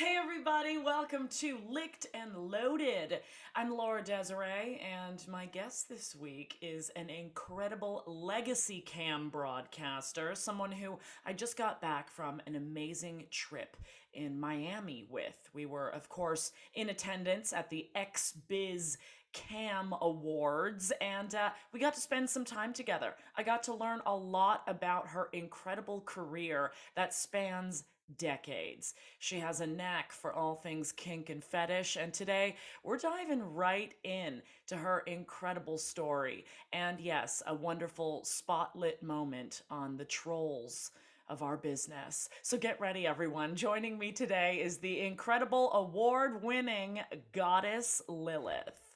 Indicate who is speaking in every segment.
Speaker 1: Hey, everybody, welcome to Licked and Loaded. I'm Laura Desiree, and my guest this week is an incredible legacy cam broadcaster, someone who I just got back from an amazing trip in Miami with. We were, of course, in attendance at the XBiz Cam Awards, and uh, we got to spend some time together. I got to learn a lot about her incredible career that spans decades. She has a knack for all things kink and fetish, and today we're diving right in to her incredible story. And yes, a wonderful spotlit moment on the trolls of our business. So get ready, everyone. Joining me today is the incredible award winning goddess Lilith.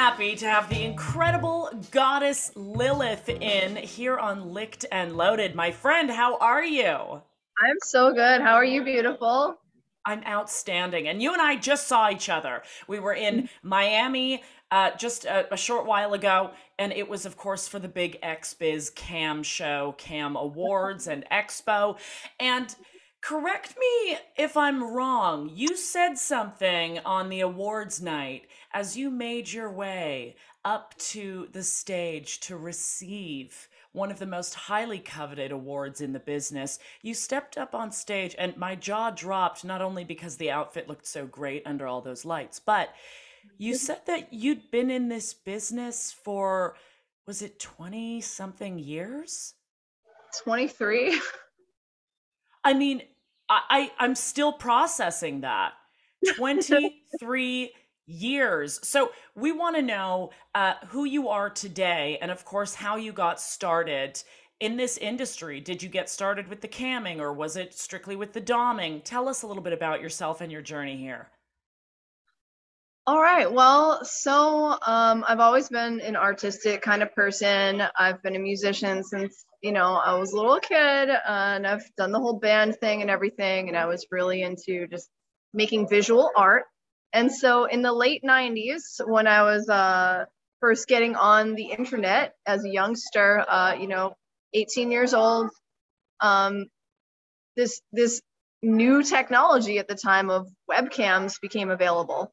Speaker 1: Happy to have the incredible goddess Lilith in here on Licked and Loaded. My friend, how are you?
Speaker 2: I'm so good. How are you, beautiful?
Speaker 1: I'm outstanding. And you and I just saw each other. We were in Miami uh, just a, a, short while ago, and it was, of course, for the big XBiz Cam Show, Cam Awards, and Expo. And correct me if I'm wrong, you said something on the awards night as you made your way up to the stage to receive one of the most highly coveted awards in the business, you stepped up on stage and my jaw dropped not only because the outfit looked so great under all those lights, but you said that you'd been in this business for was it 20 something years?
Speaker 2: 23.
Speaker 1: I mean, I, I I'm still processing that. 23 years. So we want to know uh, who you are today, and of course, how you got started in this industry. Did you get started with the camming, or was it strictly with the doming? Tell us a little bit about yourself and your journey here.
Speaker 2: All right. Well, so um, I've always been an artistic kind of person. I've been a musician since you know I was a little kid, and I've done the whole band thing and everything. And I was really into just making visual art and so in the late 90s, when I was uh, first getting on the internet as a youngster, uh, you know, 18 years old, um, this this new technology at the time of webcams became available.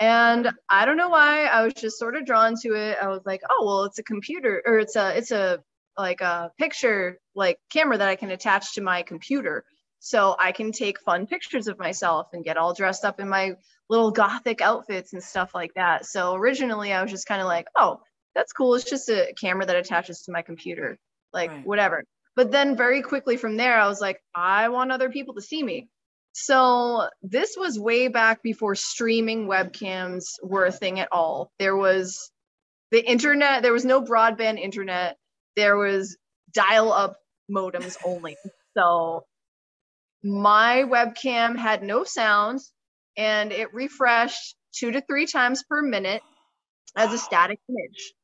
Speaker 2: And I don't know why I was just sort of drawn to it. I was like, oh well, it's a computer or it's a it's a like a picture like camera that I can attach to my computer so I can take fun pictures of myself and get all dressed up in my little gothic outfits and stuff like that. So originally I was just kind of like, oh, that's cool. It's just a camera that attaches to my computer, like right. whatever. But then very quickly from there, I was like, I want other people to see me. So this was way back before streaming webcams were a thing at all. There was the internet, there was no broadband internet, there was dial up modems only. So my webcam had no sound and it refreshed two to three times per minute as a static image.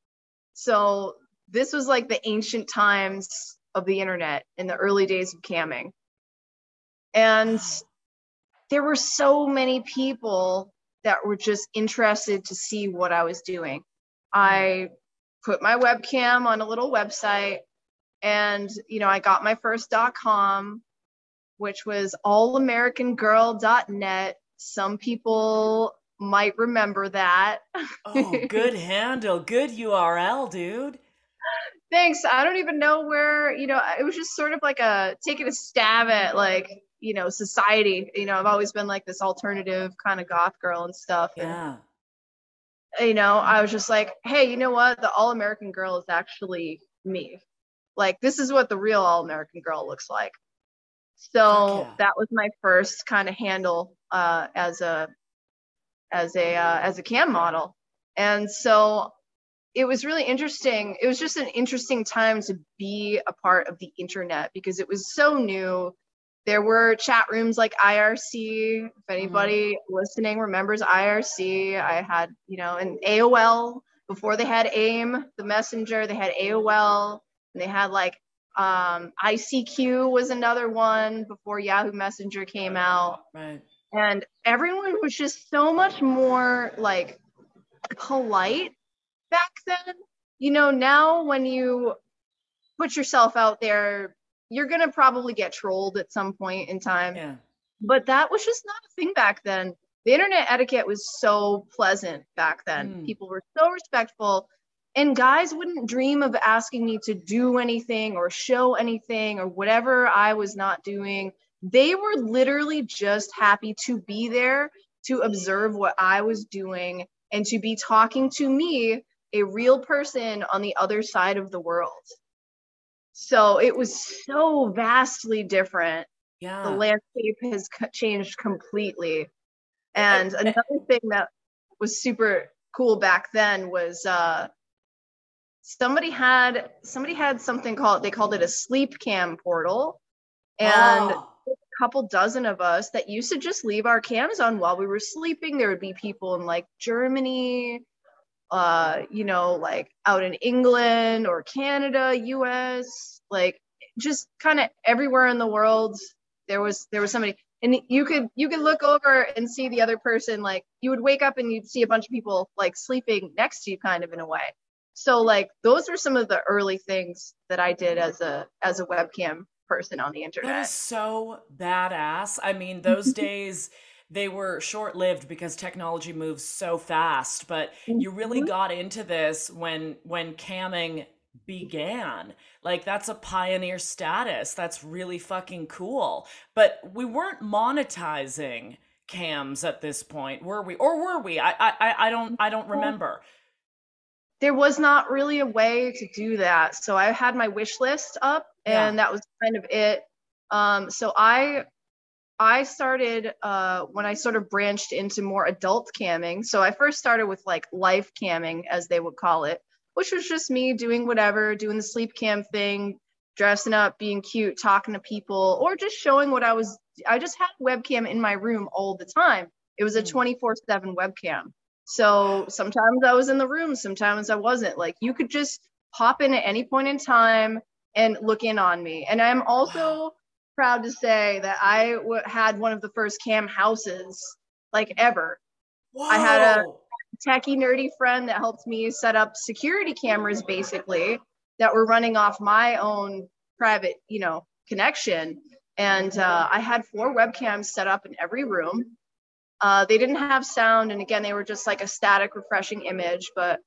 Speaker 2: So this was like the ancient times of the internet in the early days of camming. And there were so many people that were just interested to see what I was doing. I put my webcam on a little website and you know, I got my first .com which was allamericangirl.net. Some people might remember that.
Speaker 1: oh, good handle. Good URL, dude.
Speaker 2: Thanks. I don't even know where, you know, it was just sort of like a taking a stab at like, you know, society. You know, I've always been like this alternative kind of goth girl and stuff.
Speaker 1: Yeah.
Speaker 2: And, you know, I was just like, hey, you know what? The all American girl is actually me. Like, this is what the real all American girl looks like. So yeah. that was my first kind of handle uh, as a as a uh, as a cam model, and so it was really interesting. It was just an interesting time to be a part of the internet because it was so new. There were chat rooms like IRC. If anybody mm-hmm. listening remembers IRC, I had you know an AOL before they had AIM, the messenger. They had AOL, and they had like Um, ICQ was another one before Yahoo Messenger came out.
Speaker 1: Right.
Speaker 2: And everyone was just so much more like polite back then. You know, now when you put yourself out there, you're going to probably get trolled at some point in time.
Speaker 1: Yeah.
Speaker 2: But that was just not a thing back then. The internet etiquette was so pleasant back then.
Speaker 1: Mm.
Speaker 2: People were so respectful. And guys wouldn't dream of asking me to do anything or show anything or whatever I was not doing. They were literally just happy to be there to observe what I was doing and to be talking to me, a real person on the other side of the world. So it was so vastly different.
Speaker 1: Yeah.
Speaker 2: The landscape has changed completely. And another thing that was super cool back then was uh, somebody had somebody had something called they called it a sleep cam portal, and
Speaker 1: Oh.
Speaker 2: Couple dozen of us that used to just leave our cams on while we were sleeping. There would be people in like Germany, uh, you know, like out in England or Canada, US, like just kind of everywhere in the world. There was there was somebody and you could you could look over and see the other person like you would wake up and you'd see a bunch of people like sleeping next to you kind of in a way so like those were some of the early things that i did as a as a webcam person on the internet
Speaker 1: is so badass. I mean, those days they were short lived because technology moves so fast, but you really
Speaker 2: Mhm.
Speaker 1: got into this when when camming began. Like that's a pioneer status. That's really fucking cool. But we weren't monetizing cams at this point, were we? Or were we? I I- I don't I don't remember.
Speaker 2: There was not really a way to do that. So i had my wish list up and that was kind of it. Um so i i started uh when i sort of branched into more adult camming. So i first started with like life camming as they would call it which was just me doing whatever doing the sleep cam thing dressing up being cute talking to people or just showing what i was i just had webcam in my room all the time. It was a
Speaker 1: Mm.
Speaker 2: 24 7 webcam so sometimes I was in the room, sometimes I wasn't. Like you could just pop in at any point in time and look in on me. And I'm also proud to say that I w- had one of the first cam houses like ever.
Speaker 1: Whoa.
Speaker 2: I had a- Techie nerdy friend that helped me set up security cameras basically that were running off my own private, you know, connection. And uh, I had four webcams set up in every room. Uh, they didn't have sound, and again, they were just like a static, refreshing image. But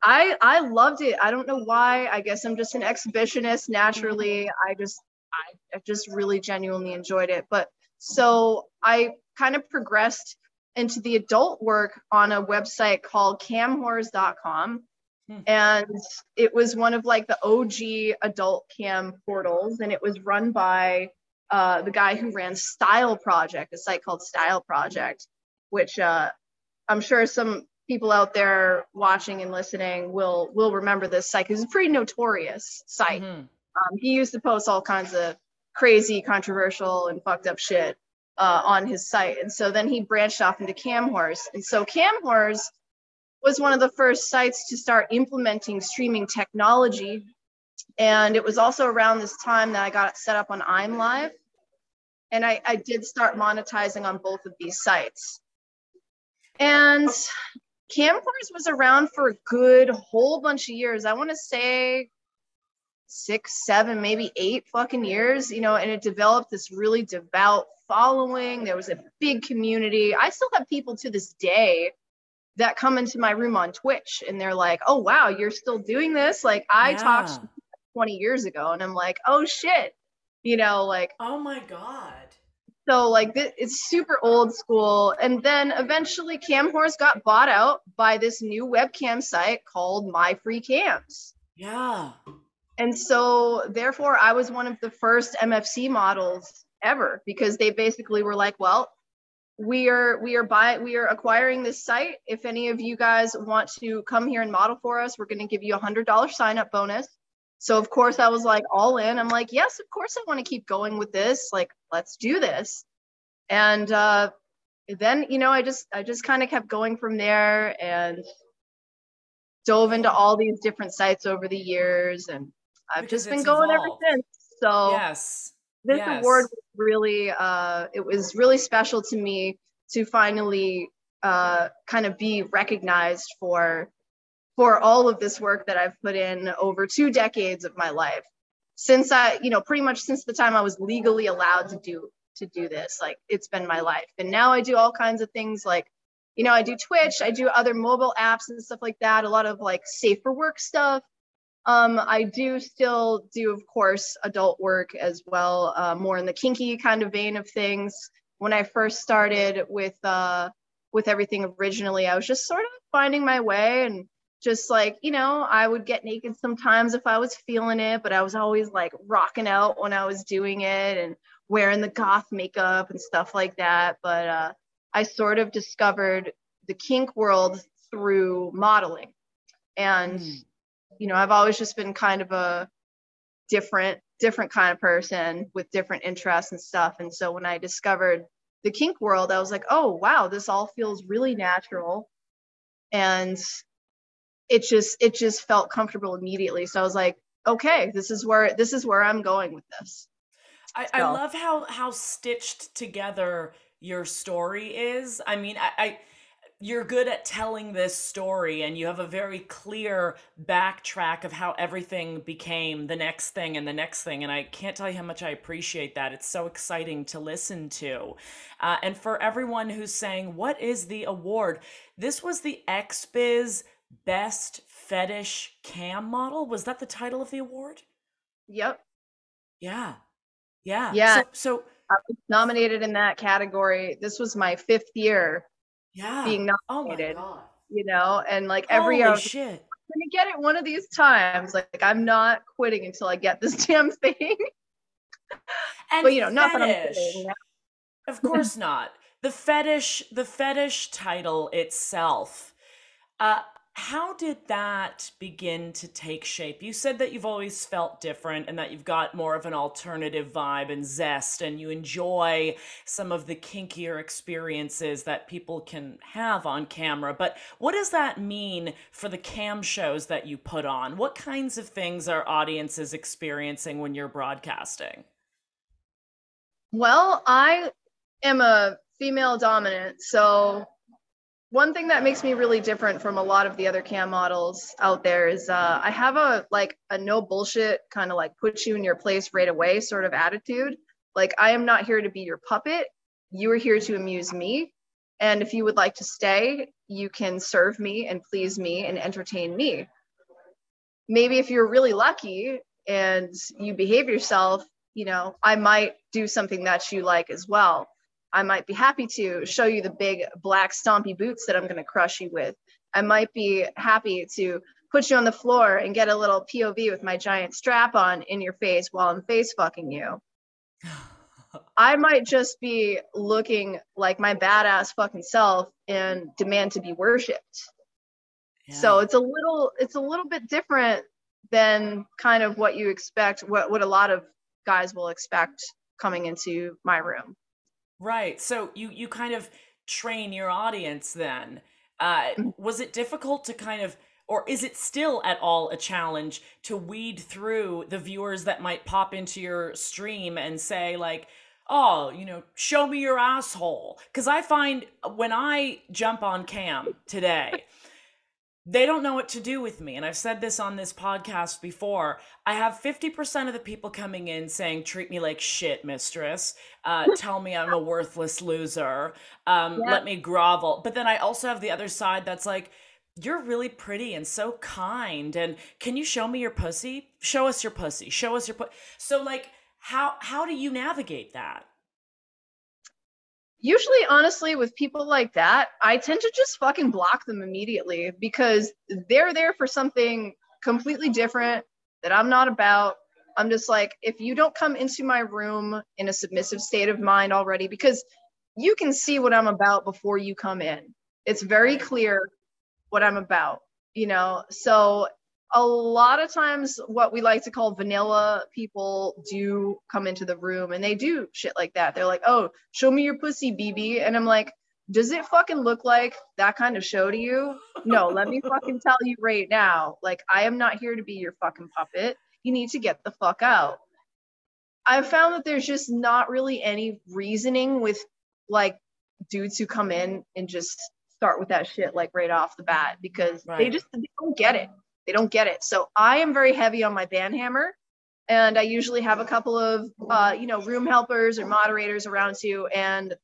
Speaker 2: I I loved it. I don't know why. I guess I'm just an exhibitionist naturally. I just I, I just really genuinely enjoyed it. But so I kind of progressed into the adult work on a website called camwhores.com.
Speaker 1: Hmm.
Speaker 2: And it was one of like the OG adult cam portals, and it was run by uh, the guy who ran Stile Project, a site called Stile Project, which uh, I'm sure some people out there watching and listening will will remember this site because it's a pretty notorious site.
Speaker 1: Mhm.
Speaker 2: Um, he used to post all kinds of crazy, controversial, and fucked up shit uh, on his site. And so then he branched off into CamWhores. And so CamWhores was one of the first sites to start implementing streaming technology. And it was also around this time that I got set up on ImLive. And I, I did start monetizing on both of these sites. And CamWhores was around for a good whole bunch of years. I want to say six, seven, maybe eight fucking years, you know, and it developed this really devout following. There was a big community. I still have people to this day that come into my room on Twitch and they're like, oh, wow, you're still doing this? Like, I talked
Speaker 1: Yeah.
Speaker 2: 20 years ago and I'm like, oh shit, you know, like,
Speaker 1: Oh my god.
Speaker 2: so like th- it's super old school. And then eventually CamWhores got bought out by this new webcam site called My Free Cams.
Speaker 1: Yeah.
Speaker 2: And so therefore I was one of the first MFC models ever because they basically were like, well, we are we are buy we are acquiring this site. If any of you guys want to come here and model for us, we're going to give you a hundred dollar sign up bonus. So of course I was like all in. I'm like, yes, of course I want to keep going with this. Like, let's do this. And uh, then you know I just I just kind of kept going from there and dove into all these different sites over the years and I've
Speaker 1: Because
Speaker 2: just been going ever since. So
Speaker 1: yes.
Speaker 2: this
Speaker 1: yes.
Speaker 2: award was really uh it was really special to me to finally uh kind of be recognized for for all of this work that I've put in over two decades of my life. Since I you know pretty much since the time I was legally allowed to do to do this like it's been my life. And now I do all kinds of things like you know I do Twitch I do other mobile apps and stuff like that a lot of like safer work stuff. Um, I do still do, of course, adult work as well, uh, more in the kinky kind of vein of things. When I first started with uh, with everything originally, I was just sort of finding my way and just like you know, I would get naked sometimes if I was feeling it, but I was always like rocking out when I was doing it and wearing the goth makeup and stuff like that. But uh, I sort of discovered the kink world through modeling, and
Speaker 1: Mm.
Speaker 2: you know i've always just been kind of a different different kind of person with different interests and stuff and so when i discovered the kink world i was like oh wow this all feels really natural and it just it just felt comfortable immediately. So i was like okay this is where this is where i'm going with this.
Speaker 1: I, I love how how stitched together your story is. I mean, I, I you're good at telling this story and you have a very clear backtrack of how everything became the next thing and the next thing. And i can't tell you how much i appreciate that. It's so exciting to listen to. Uh, and for everyone who's saying what is the award? This was the xbiz best fetish cam model was that the title of the award
Speaker 2: yep
Speaker 1: yeah yeah
Speaker 2: Yeah.
Speaker 1: so, so I was
Speaker 2: nominated in that category this was my fifth year
Speaker 1: yeah
Speaker 2: being
Speaker 1: oh
Speaker 2: nominated
Speaker 1: god
Speaker 2: you know and like every
Speaker 1: Holy
Speaker 2: year
Speaker 1: shit
Speaker 2: gonna get it one of these times. Like, I'm not quitting until I get this damn thing.
Speaker 1: and
Speaker 2: but you know, not that I'm quitting.
Speaker 1: Of course not. The fetish, the fetish title itself. Uh, how did that begin to take shape? You said that you've always felt different and that you've got more of an alternative vibe and zest, and you enjoy some of the kinkier experiences that people can have on camera. But what does that mean for the cam shows that you put on? What kinds of things are audiences experiencing when you're broadcasting?
Speaker 2: Well, I am a female dominant, so one thing that makes me really different from a lot of the other cam models out there is uh, I have a like a no bullshit kind of like put you in your place right away sort of attitude. Like I am not here to be your puppet. You are here to amuse me. And if you would like to stay, you can serve me and please me and entertain me. Maybe if you're really lucky and you behave yourself, you know, I might do something that you like as well. I might be happy to show you the big black stompy boots that I'm going to crush you with. I might be happy to put you on the floor and get a little POV with my giant strap on in your face while I'm face fucking you. I might just be looking like my badass fucking self and demand to be worshipped. So it's a little it's a little bit different than kind of what you expect what what a lot of guys will expect coming into my room.
Speaker 1: Right. So you you kind of train your audience then. Uh, was it difficult to kind of or is it still at all a challenge to weed through the viewers that might pop into your stream and say like oh you know show me your asshole because i find when i jump on cam today they don't know what to do with me. And I've said this on this podcast before. I have 50% of the people coming in saying, treat me like shit, mistress. Uh, tell me I'm a worthless loser. Um,
Speaker 2: Yeah.
Speaker 1: Let me grovel. But then I also have the other side that's like, you're really pretty and so kind. And can you show me your pussy? Show us your pussy. Show us your pussy. So, like, how how do you navigate that?
Speaker 2: Usually, honestly, with people like that, I tend to just fucking block them immediately because they're there for something completely different that I'm not about. I'm just like, if you don't come into my room in a submissive state of mind already, because you can see what I'm about before you come in. It's very clear what I'm about, you know? So a lot of times what we like to call vanilla people do come into the room and they do shit like that. They're like, "Oh, show me your pussy, BB." And I'm like, "Does it fucking look like that kind of show to you?" No, let me fucking tell you right now. Like I am not here to be your fucking puppet. you need to get the fuck out. I've found that there's just not really any reasoning with like dudes who come in and just start with that shit like right off the bat because right. they just they don't get it. They don't get it. So I am very heavy on my ban hammer and I usually have a couple of uh, you know room helpers or moderators around too, and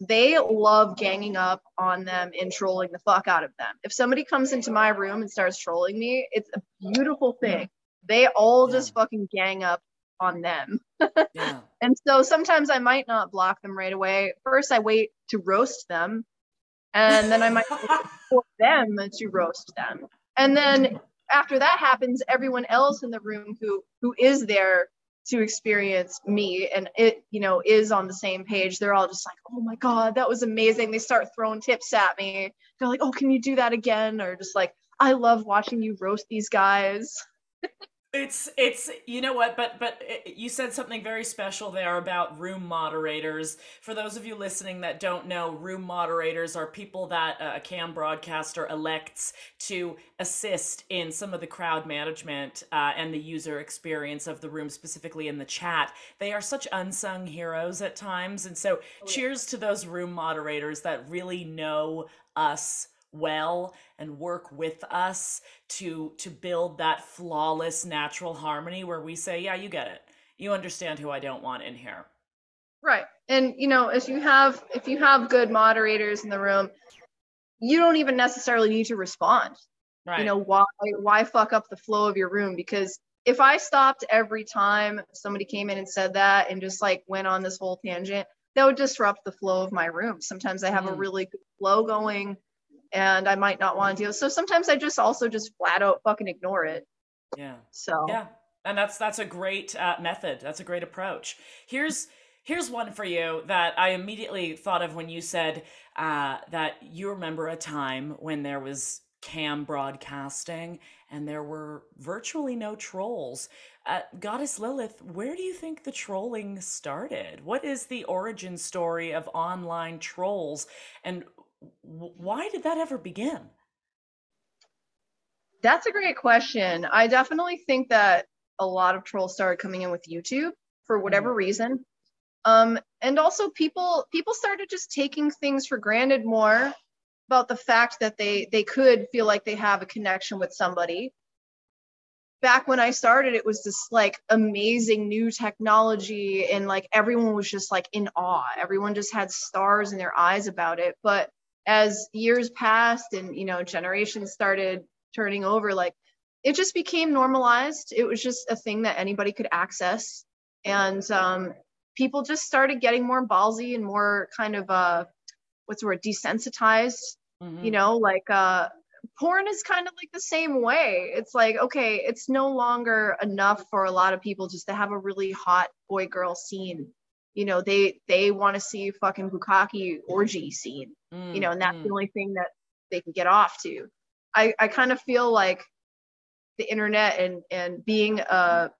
Speaker 2: they love ganging up on them and trolling the fuck out of them. If somebody comes into my room and starts trolling me, it's a beautiful thing. They all just fucking gang up on them. yeah. And so sometimes I might not block them right away. First, I wait to roast them, and then I might for them to roast them. And then after that happens, everyone else in the room who who is there to experience me and it you know is on the same page they're all just like oh my god that was amazing. They start throwing tips at me. They're like oh can you do that again? Or just like i love watching you roast these guys
Speaker 1: It's it's you know what, but but it, you said something very special there about room moderators. For those of you listening that don't know, room moderators are people that a cam broadcaster elects to assist in some of the crowd management uh, and the user experience of the room, specifically in the chat. They are such unsung heroes at times, and so oh, yeah. cheers to those room moderators that really know us well and work with us to to build that flawless natural harmony where we say yeah you get it. You understand who i don't want in here.
Speaker 2: Right. And you know if you have if you have good moderators in the room you don't even necessarily need to respond. Right. you know why why fuck up the flow of your room? Because if i stopped every time somebody came in and said that and just like went on this whole tangent that would disrupt the flow of my room. Sometimes i have mm. a really good flow going and I might not want to deal. So sometimes I just also just flat out fucking ignore it.
Speaker 1: Yeah.
Speaker 2: So
Speaker 1: yeah, and that's that's a great uh, method. That's a great approach. Here's here's one for you that I immediately thought of when you said uh, that you remember a time when there was cam broadcasting and there were virtually no trolls. Uh, Goddess Lilith, where do you think the trolling started? What is the origin story of online trolls? And why did that ever begin?
Speaker 2: That's a great question. I definitely think that a lot of trolls started coming in with YouTube for whatever mm. reason. Um, and also people people started just taking things for granted more about the fact that they they could feel like they have a connection with somebody back when I started, it was this like amazing new technology, and like everyone was just like in awe. Everyone just had stars in their eyes about it. But as years passed and you know generations started turning over like it just became normalized. It was just a thing that anybody could access. And um, people just started getting more ballsy and more kind of uh what's the word? Desensitized mm-hmm. you know like uh porn is kind of like the same way. It's like okay it's no longer enough for a lot of people just to have a really hot boy girl scene you know they they want to see fucking bukkake orgy scene mm, you know and that's mm. the only thing that they can get off to. I i kind of feel like the internet and and being a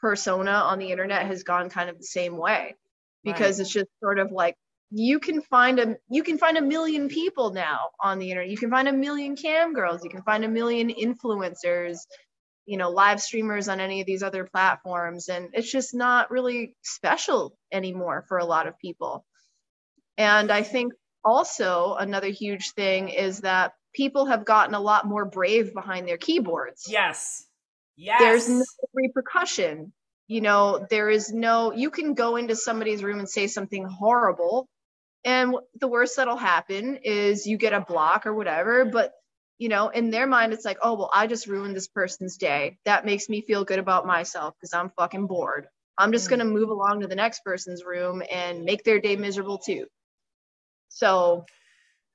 Speaker 2: persona on the internet has gone kind of the same way. Because right. it's just sort of like you can find a you can find a million people now on the internet. You can find a million cam girls. You can find a million influencers you know live streamers on any of these other platforms and it's just not really special anymore for a lot of people. And i think also another huge thing is that people have gotten a lot more brave behind their keyboards.
Speaker 1: Yes. Yes
Speaker 2: there's no repercussion. You know there is no you can go into somebody's room and say something horrible and the worst that'll happen is you get a block or whatever but you know in their mind it's like oh well i just ruined this person's day. That makes me feel good about myself because i'm fucking bored. I'm just mm. going to move along to the next person's room and make their day miserable too. So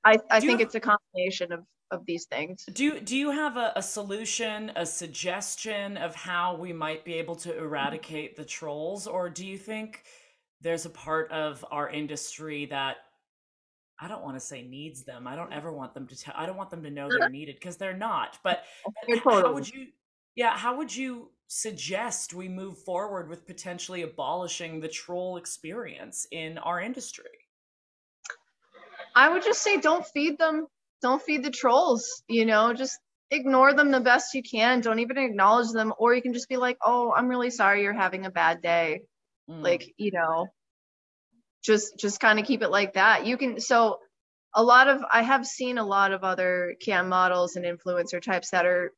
Speaker 2: i i think it's a combination of of these things.
Speaker 1: Do do you have a, a solution a suggestion of how we might be able to eradicate the trolls? Or do you think there's a part of our industry that I don't want to say needs them. I don't ever want them to tell. I don't want them to know they're needed because they're not. But how would you? Yeah, how would you suggest we move forward with potentially abolishing the troll experience in our industry?
Speaker 2: I would just say don't feed them. Don't feed the trolls. You know, just ignore them the best you can. Don't even acknowledge them. Or you can just be like, oh, I'm really sorry you're having a bad day. Mm. Like, you know, just just kind of keep it like that. You can so a lot of I have seen a lot of other cam models and influencer types that are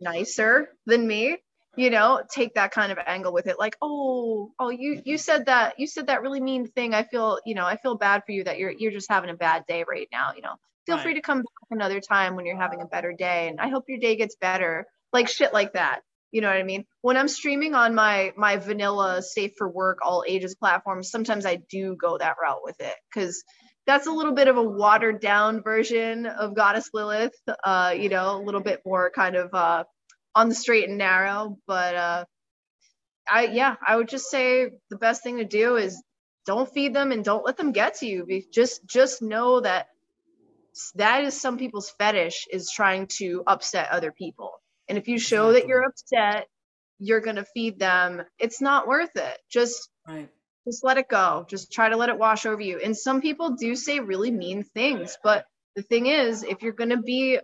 Speaker 2: nicer than me you know take that kind of angle with it. Like oh oh you mm-hmm. you said that you said that really mean thing. I feel you know i feel bad for you that you're you're just having a bad day right now you know. Feel right. free to come back another time when you're having a better day and i hope your day gets better like shit like that you know what i mean? When i'm streaming on my my vanilla safe for work all ages platforms sometimes i do go that route with it because that's a little bit of a watered down version of goddess lilith uh you know a little bit more kind of uh on the straight and narrow but uh i yeah i would just say the best thing to do is don't feed them and don't let them get to you just just know that that is some people's fetish is trying to upset other people and if you show exactly. that you're upset you're going to feed them. It's not worth it. Just right. just let it go. Just try to let it wash over you. And some people do say really mean things but the thing is if you're going to be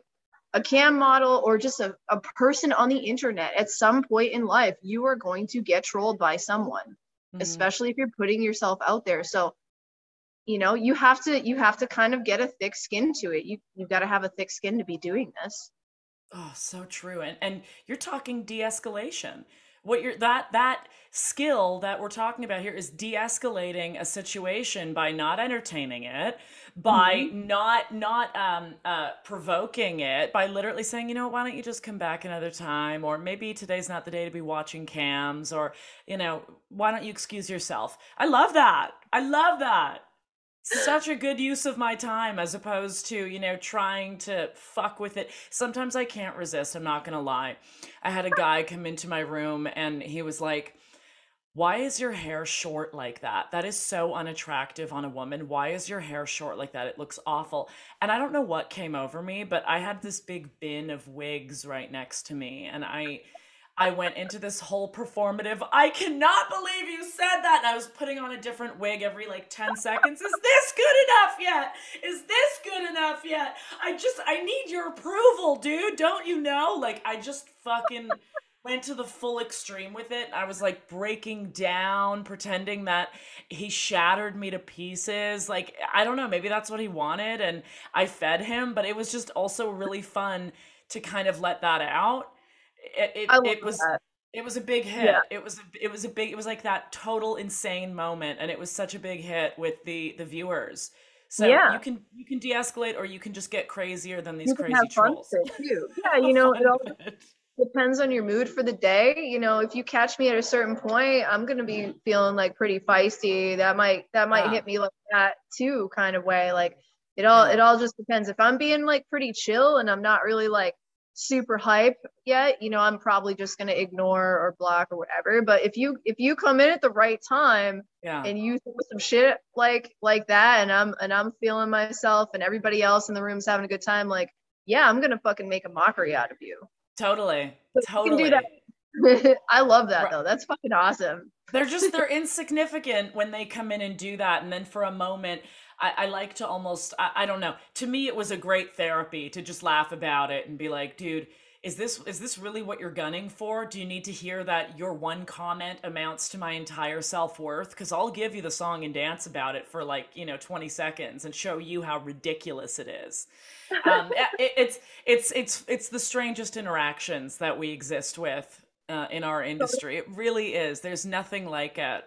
Speaker 2: a cam model or just a, a person on the internet at some point in life you are going to get trolled by someone mm-hmm. especially if you're putting yourself out there. So you know you have to you have to kind of get a thick skin to it. You you've got to have a thick skin to be doing this
Speaker 1: oh so true and and you're talking de-escalation. What you're that that skill that we're talking about here is de-escalating a situation by not entertaining it by mm-hmm. not not um, uh, provoking it by literally saying you know why don't you just come back another time or maybe today's not the day to be watching cams or you know why don't you excuse yourself? I love that. I love that such a good use of my time as opposed to you know trying to fuck with it. Sometimes i can't resist i'm not gonna lie. I had a guy come into my room and he was like why is your hair short like that? That is so unattractive on a woman. Why is your hair short like that? It looks awful. And i don't know what came over me but i had this big bin of wigs right next to me and i I went into this whole performative, I cannot believe you said that. And I was putting on a different wig every like 10 seconds. Is this good enough yet? Is this good enough yet? I just, I need your approval, dude. Don't you know? Like, I just fucking went to the full extreme with it. I was like breaking down, pretending that he shattered me to pieces. Like, I don't know, maybe that's what he wanted. And I fed him, but it was just also really fun to kind of let that out it, it, it was that. it was a big hit. Yeah. It was a, it was a big it was like that total insane moment and it was such a big hit with the the viewers. So yeah. you can you can de-escalate or you can just get crazier than these crazy trolls.
Speaker 2: too. Yeah, you know, it all depends on your mood for the day. You know, if you catch me at a certain point, I'm gonna be feeling like pretty feisty. That might that might yeah. hit me like that too, kind of way. Like it all yeah. it all just depends. If I'm being like pretty chill and I'm not really like super hype yet you know i'm probably just going to ignore or block or whatever but if you if you come in at the right time yeah. and you throw some shit like like that and i'm and i'm feeling myself and everybody else in the room's having a good time like yeah i'm going to fucking make a mockery out of you.
Speaker 1: Totally. So totally.
Speaker 2: i love that though. That's fucking awesome.
Speaker 1: They're just they're insignificant when they come in and do that and then for a moment I, I like to almost I, I don't know. To me, it was a great therapy to just laugh about it and be like, dude, is this is this really what you're gunning for? Do you need to hear that your one comment amounts to my entire self-worth? Because i'll give you the song and dance about it for like you know 20 seconds and show you how ridiculous it is. Um, it, it's it's it's it's the strangest interactions that we exist with uh, in our industry. It really is. There's nothing like it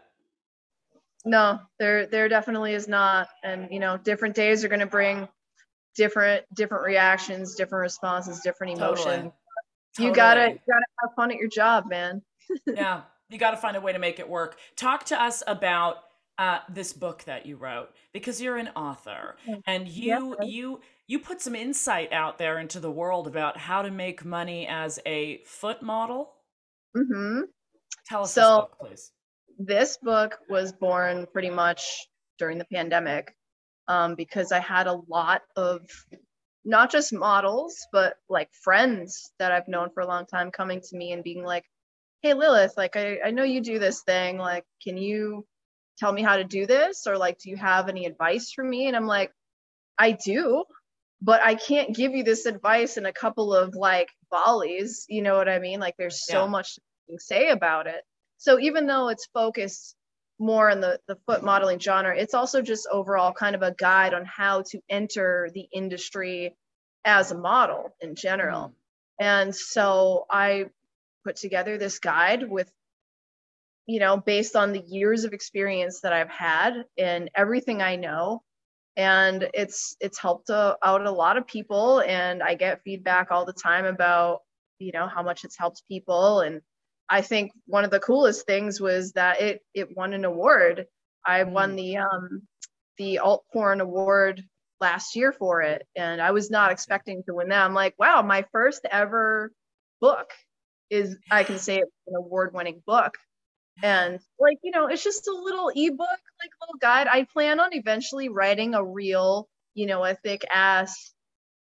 Speaker 2: no there there definitely is not and you know different days are going to bring different different reactions different responses different emotions totally. you totally. gotta you gotta have fun at your job man
Speaker 1: yeah you gotta find a way to make it work talk to us about uh, this book that you wrote because you're an author and you yeah. you you put some insight out there into the world about how to make money as a foot model
Speaker 2: mm-hmm.
Speaker 1: tell us so, book, please
Speaker 2: this book was born pretty much during the pandemic um, because I had a lot of not just models, but like friends that I've known for a long time coming to me and being like, Hey, Lilith, like, I, I know you do this thing. Like, can you tell me how to do this? Or like, do you have any advice for me? And I'm like, I do. but I can't give you this advice in a couple of like volleys. You know what I mean? Like there's so
Speaker 1: Yeah.
Speaker 2: much to say about it. So even though it's focused more on the, the foot modeling genre, it's also just overall kind of a guide on how to enter the industry as a model in general.
Speaker 1: Mm.
Speaker 2: And so I put together this guide with, you know, based on the years of experience that I've had and everything I know. And it's it's helped uh, out a lot of people, and I get feedback all the time about, you know, how much it's helped people. And I think one of the coolest things was that it it won an award. I won
Speaker 1: Mm.
Speaker 2: the um the alt porn award last year for it and i was not expecting to win that i'm like wow my first ever book is i can say it's an award winning book and like you know it's just a little ebook like little guide i plan on eventually writing a real you know a thick ass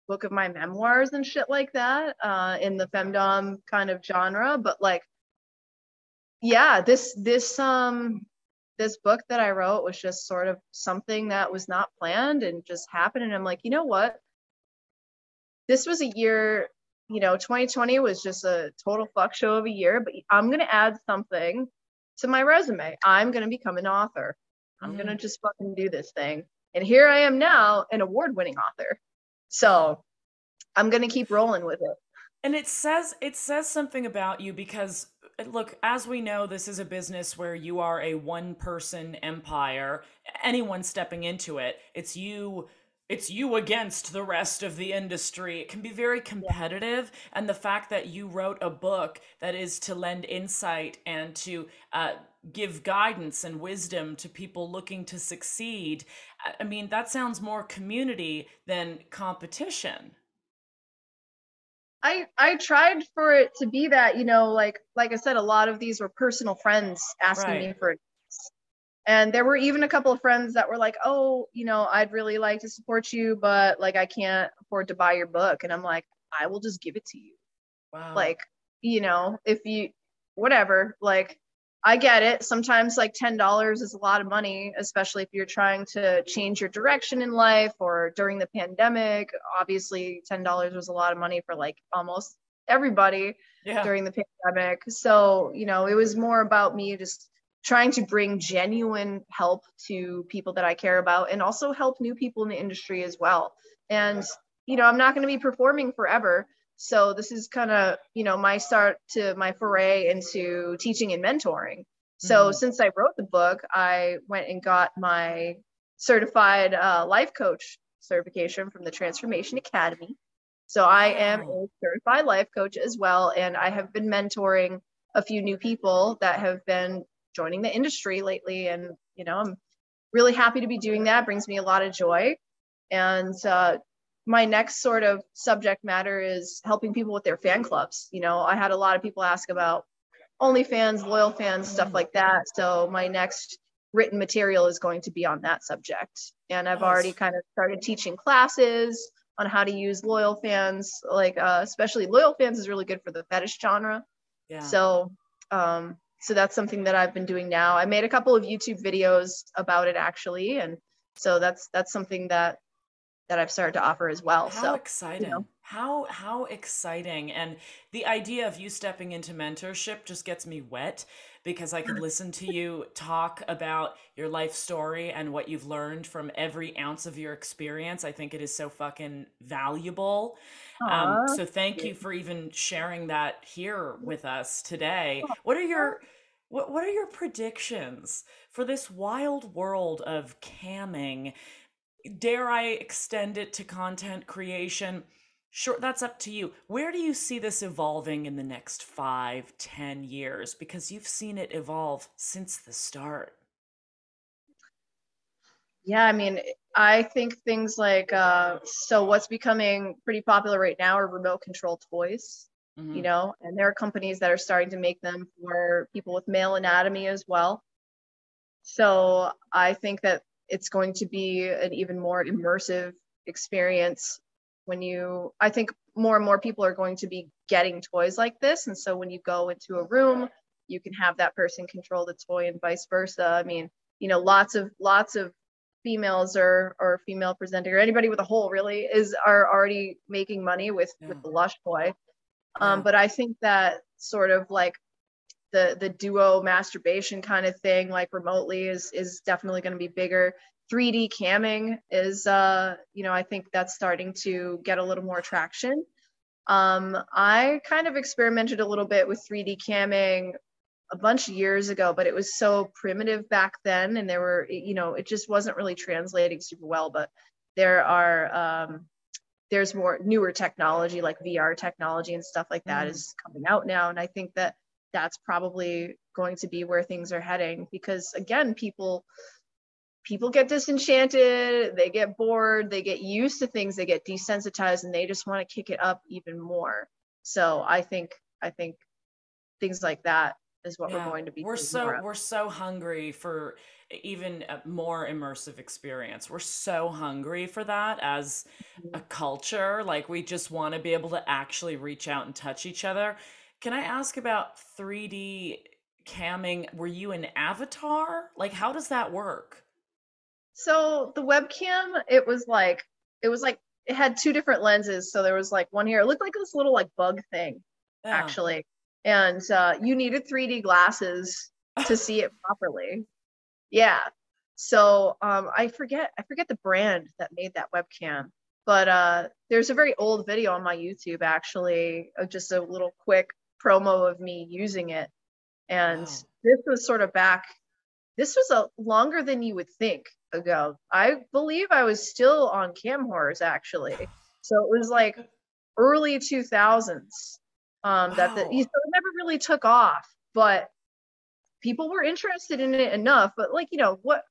Speaker 2: book of my memoirs and shit like that uh in the femdom kind of genre but like yeah this this um this book that I wrote was just sort of something that was not planned and just happened. And I'm like, you know what? This was a year, you know, 2020 was just a total fuck show of a year, but I'm going to add something to my resume. I'm going to become an author. I'm going to just fucking do this thing. And here I am now, an award winning author. So I'm going to keep rolling with it.
Speaker 1: And it says it says something about you because look, as we know, this is a business where you are a one person empire. Anyone stepping into it, it's you it's you against the rest of the industry. It can be very competitive, and the fact that you wrote a book that is to lend insight and to uh, give guidance and wisdom to people looking to succeed. I- I mean, that sounds more community than competition.
Speaker 2: I I tried for it to be that, you know, like like I said, a lot of these were personal friends asking me for advice. And there were even a couple of friends that were like, "Oh, you know, I'd really like to support you, but like I can't afford to buy your book." And I'm like, "I will just give it to you."
Speaker 1: Wow.
Speaker 2: Like, you know, if you whatever, like I get it. Sometimes like $10 is a lot of money, especially if you're trying to change your direction in life or during the pandemic. Obviously, $10 was a lot of money for like almost everybody
Speaker 1: yeah.
Speaker 2: during the pandemic. So, you know, it was more about me just trying to bring genuine help to people that I care about and also help new people in the industry as well. And, you know, I'm not going to be performing forever. So this is kind of, you know, my start to my foray into teaching and mentoring. So
Speaker 1: Mhm.
Speaker 2: since I wrote the book, I went and got my certified uh, life coach certification from the Transformation Academy. So I am a certified life coach as well, and I have been mentoring a few new people that have been joining the industry lately, and you know I'm really happy to be doing that. Brings me a lot of joy, and uh, my next sort of subject matter is helping people with their fan clubs. You know, I had a lot of people ask about OnlyFans, LoyalFans, stuff like that. So my next written material is going to be on that subject, and I've
Speaker 1: Nice.
Speaker 2: already kind of started teaching classes on how to use LoyalFans like uh, especially LoyalFans is really good for the fetish genre
Speaker 1: Yeah.
Speaker 2: so um so that's something that i've been doing now i made a couple of youtube videos about it actually and so that's that's something that that i've started to offer as well
Speaker 1: How
Speaker 2: so
Speaker 1: exciting. How how exciting. And the idea of you stepping into mentorship just gets me wet because I could listen to you talk about your life story and what you've learned from every ounce of your experience. I think it is so fucking valuable. Um, so thank
Speaker 2: you.
Speaker 1: you for even sharing that here with us today. What are your what, what are your predictions for this wild world of camming? Dare I extend it to content creation? Sure, that's up to you. Where do you see this evolving in the next five, ten years? Because you've seen it evolve since the start.
Speaker 2: yeah i mean i think things like uh so what's becoming pretty popular right now are remote control toys
Speaker 1: Mhm.
Speaker 2: you know and there are companies that are starting to make them for people with male anatomy as well so i think that it's going to be an even more immersive experience when you i think more and more people are going to be getting toys like this and so when you go into a room you can have that person control the toy and vice versa i mean you know lots of lots of females or or female presenting or anybody with a hole really is are already making money with
Speaker 1: Yeah.
Speaker 2: with the lush toy um
Speaker 1: Yeah.
Speaker 2: but i think that sort of like the the duo masturbation kind of thing like remotely is is definitely going to be bigger 3d camming is uh you know i think that's starting to get a little more traction um i kind of experimented a little bit with 3d camming a bunch of years ago but it was so primitive back then and there were you know it just wasn't really translating super well but there are um there's more newer technology like VR technology and stuff like that
Speaker 1: Mhm.
Speaker 2: is coming out now and I think that that's probably going to be where things are heading because again people people get disenchanted they get bored they get used to things they get desensitized and they just want to kick it up even more. So I think I think things like that is what
Speaker 1: Yeah,
Speaker 2: we're going to be
Speaker 1: we're so we're so hungry for even a more immersive experience. We're so hungry for that as
Speaker 2: Mm-hmm.
Speaker 1: a culture. Like we just want to be able to actually reach out and touch each other can i ask about 3d camming were you an avatar like how does that work
Speaker 2: So the webcam, it was like it was like it had two different lenses. So there was like one here. It looked like this little like bug thing
Speaker 1: Yeah.
Speaker 2: actually, and uh, you needed 3D glasses to see it properly. Yeah. So um, I forget I forget the brand that made that webcam, but uh, there's a very old video on my YouTube actually, of just a little quick promo of me using it, and
Speaker 1: Wow.
Speaker 2: this was sort of back. This was a longer than you would think ago. I believe I was still on CamWhores actually, so it was like early 2000s um, that the
Speaker 1: Wow.
Speaker 2: so it never really took off, but people were interested in it enough. But like you know what?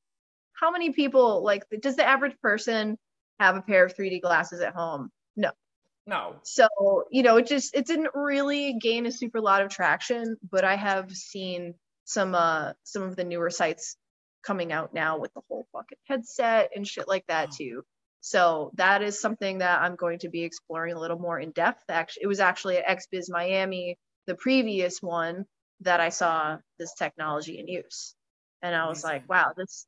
Speaker 2: How many people like does the average person have a pair of 3D glasses at home? No.
Speaker 1: No
Speaker 2: So, you know, it just it didn't really gain a super lot of traction, but I have seen some uh some of the newer sites coming out now with the whole fucking headset and shit like that
Speaker 1: Wow.
Speaker 2: too. So that is something that I'm going to be exploring a little more in depth. Actually, it was actually at XBiz Miami, the previous one that I saw this technology in use. And I was
Speaker 1: Amazing.
Speaker 2: like, wow, this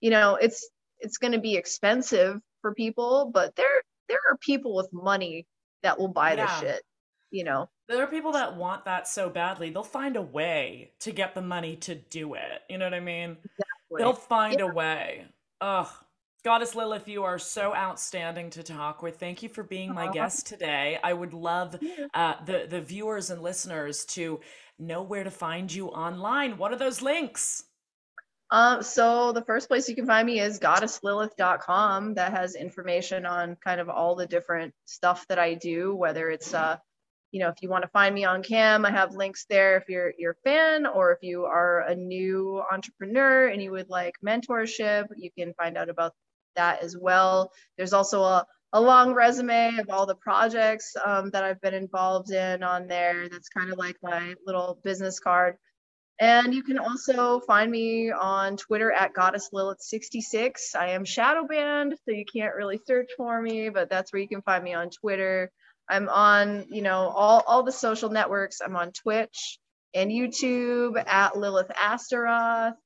Speaker 2: you know, it's it's going to be expensive for people, but there there are people with money that will buy this shit, you know.
Speaker 1: there are people that want that so badly they'll find a way to get the money to do it you know what i mean Exactly. They'll find a way. Ugh. Goddess Lilith, you are so outstanding to talk with. Thank you for being my guest today. I would love uh, the the viewers and listeners to know where to find you online. What are those links?
Speaker 2: Um, so the first place you can find me is goddesslilith.com. That has information on kind of all the different stuff that I do, whether it's uh, you know, if you want to find me on cam, I have links there if you're a fan, or if you are a new entrepreneur and you would like mentorship, you can find out about that as well. There's also a a long resume of all the projects um, that I've been involved in on there. That's kind of like my little business card. And you can also find me on Twitter at Goddess Lilith66. I am shadow banned, so you can't really search for me, but that's where you can find me on Twitter. I'm on, you know, all, all the social networks. I'm on Twitch and YouTube at Lilith Astaroth.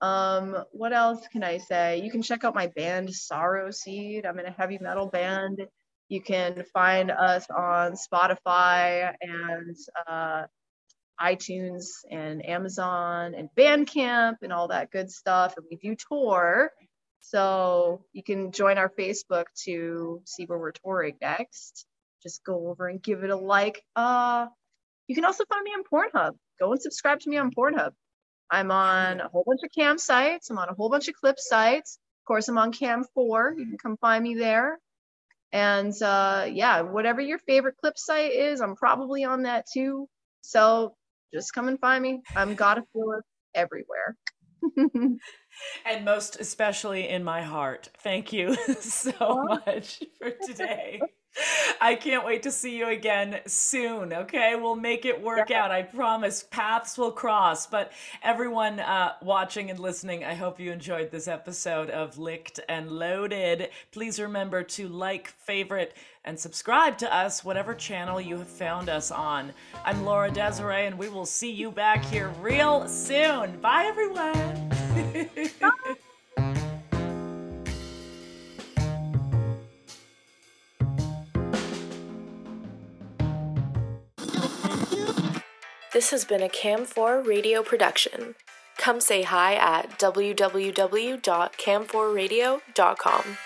Speaker 2: Um, what else can I say? You can check out my band Sorrow Seed. I'm in a heavy metal band. You can find us on Spotify and uh, iTunes and Amazon and Bandcamp and all that good stuff. And we do tour. So you can join our Facebook to see where we're touring next. Just go over and give it a like. Uh, you can also find me on Pornhub. Go and subscribe to me on Pornhub. I'm on a whole bunch of cam sites. I'm on a whole bunch of clip sites. Of course, I'm on Cam 4. You can come find me there. And uh, yeah, whatever your favorite clip site is, I'm probably on that too. So just come and find me. I'm Goddess Lilith everywhere.
Speaker 1: And most especially in my heart. Thank you so much for today. I can't wait to see you again soon. Okay, we'll make it work out. I promise. Paths will cross. But everyone uh, watching and listening, I hope you enjoyed this episode of Licked and Loaded. Please remember to like, favorite, and subscribe to us, whatever channel you have found us on. I'm Laura Desiree, and we will see you back here real soon. Bye, everyone.
Speaker 3: This has been a Cam4 radio production. Come say hi at www.cam4radio.com.